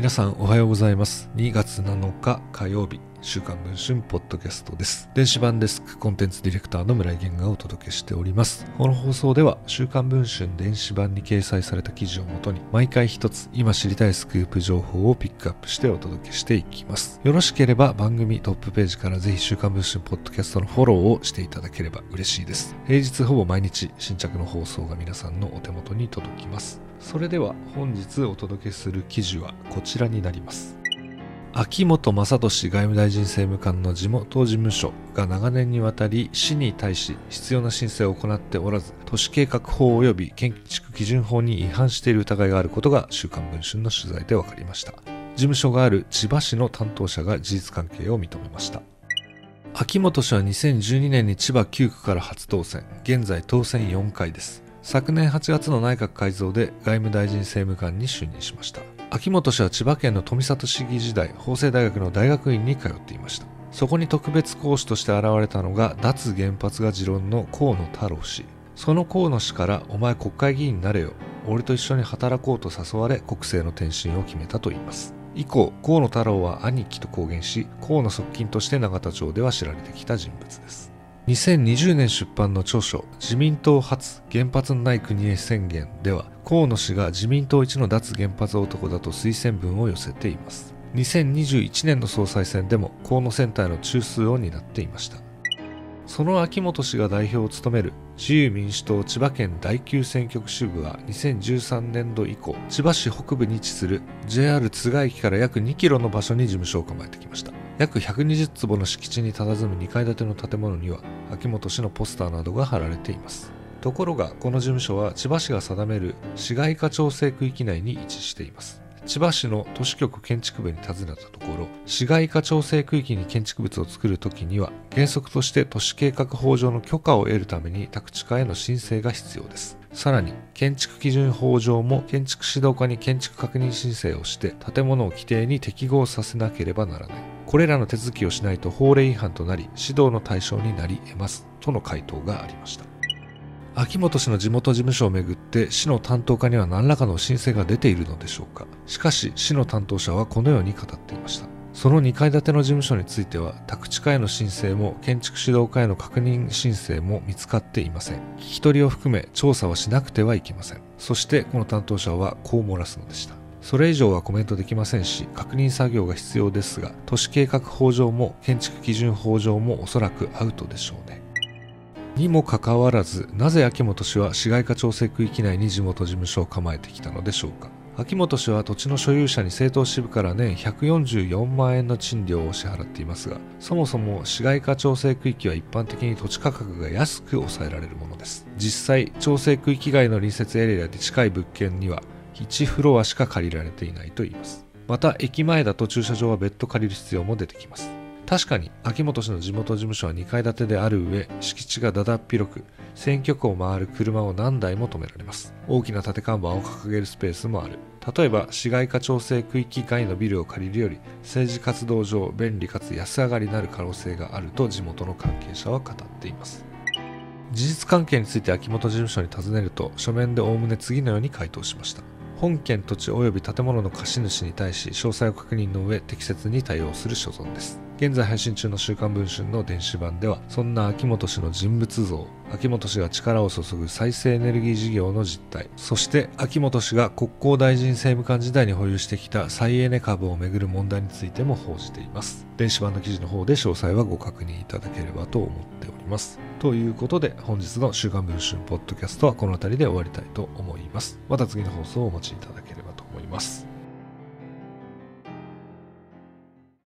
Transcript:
皆さんおはようございます。2月7日火曜日。週刊文春ポッドキャストです。電子版デスクコンテンツディレクターの村井源がお届けしております。この放送では週刊文春電子版に掲載された記事をもとに毎回一つ今知りたいスクープ情報をピックアップしてお届けしていきます。よろしければ番組トップページからぜひ週刊文春ポッドキャストのフォローをしていただければ嬉しいです。平日ほぼ毎日新着の放送が皆さんのお手元に届きます。それでは本日お届けする記事はこちらになります。秋元正俊外務大臣政務官の地元事務所が長年にわたり市に対し必要な申請を行っておらず都市計画法及び建築基準法に違反している疑いがあることが週刊文春の取材で分かりました。事務所がある千葉市の担当者が事実関係を認めました。秋元氏は2012年に千葉9区から初当選。現在当選4回です。昨年8月の内閣改造で外務大臣政務官に就任しました。秋元氏は千葉県の富里市議時代法政大学の大学院に通っていました。そこに特別講師として現れたのが脱原発が持論の河野太郎氏。その河野氏から「お前国会議員になれよ。俺と一緒に働こう」と誘われ国政の転身を決めたといいます。以降河野太郎は兄貴と公言し河野側近として永田町では知られてきた人物です。2020年出版の著書自民党初原発のない国へ宣言では河野氏が自民党一の脱原発男だと推薦文を寄せています。2021年の総裁選でも河野センターの中枢を担っていました。その秋元氏が代表を務める自由民主党千葉県第9選挙区支部は2013年度以降千葉市北部に位置する JR 津賀駅から約2キロの場所に事務所を構えてきました。約120坪の敷地に佇む2階建ての建物には秋元氏のポスターなどが貼られています。ところがこの事務所は千葉市が定める市街化調整区域内に位置しています。千葉市の都市局建築部に尋ねたところ市街化調整区域に建築物を作るときには原則として都市計画法上の許可を得るために宅地化への申請が必要です。さらに建築基準法上も建築指導課に建築確認申請をして建物を規定に適合させなければならない。これらの手続きをしないと法令違反となり指導の対象になり得ます。との回答がありました。秋元氏の地元事務所をめぐって市の担当課には何らかの申請が出ているのでしょうか。しかし市の担当者はこのように語っていました。その2階建ての事務所については宅地課への申請も建築指導課への確認申請も見つかっていません。聞き取りを含め調査はしなくてはいけません。そしてこの担当者はこう漏らすのでした。それ以上はコメントできませんし確認作業が必要ですが都市計画法上も建築基準法上もおそらくアウトでしょうね。にもかかわらずなぜ秋元氏は市街化調整区域内に地元事務所を構えてきたのでしょうか。秋元氏は土地の所有者に政党支部から年144万円の賃料を支払っていますがそもそも市街化調整区域は一般的に土地価格が安く抑えられるものです。実際調整区域外の隣接エリアで近い物件には1フロアしか借りられていないといいます。また駅前だと駐車場は別途借りる必要も出てきます。確かに秋元氏の地元事務所は2階建てである上敷地がだだっ広く選挙区を回る車を何台も止められます。大きな縦看板を掲げるスペースもある。例えば市街化調整区域外のビルを借りるより政治活動上便利かつ安上がりになる可能性があると地元の関係者は語っています。事実関係について秋元事務所に尋ねると書面でおおむね次のように回答しました。本件土地及び建物の貸主に対し詳細を確認の上適切に対応する所存です。現在配信中の週刊文春の電子版ではそんな秋元氏の人物像秋元氏が力を注ぐ再生エネルギー事業の実態そして秋元氏が国交大臣政務官時代に保有してきた再エネ株をめぐる問題についても報じています。電子版の記事の方で詳細はご確認いただければと思っております。ということで本日の週刊文春ポッドキャストはこの辺りで終わりたいと思います。また次の放送をお待ちいただければと思います。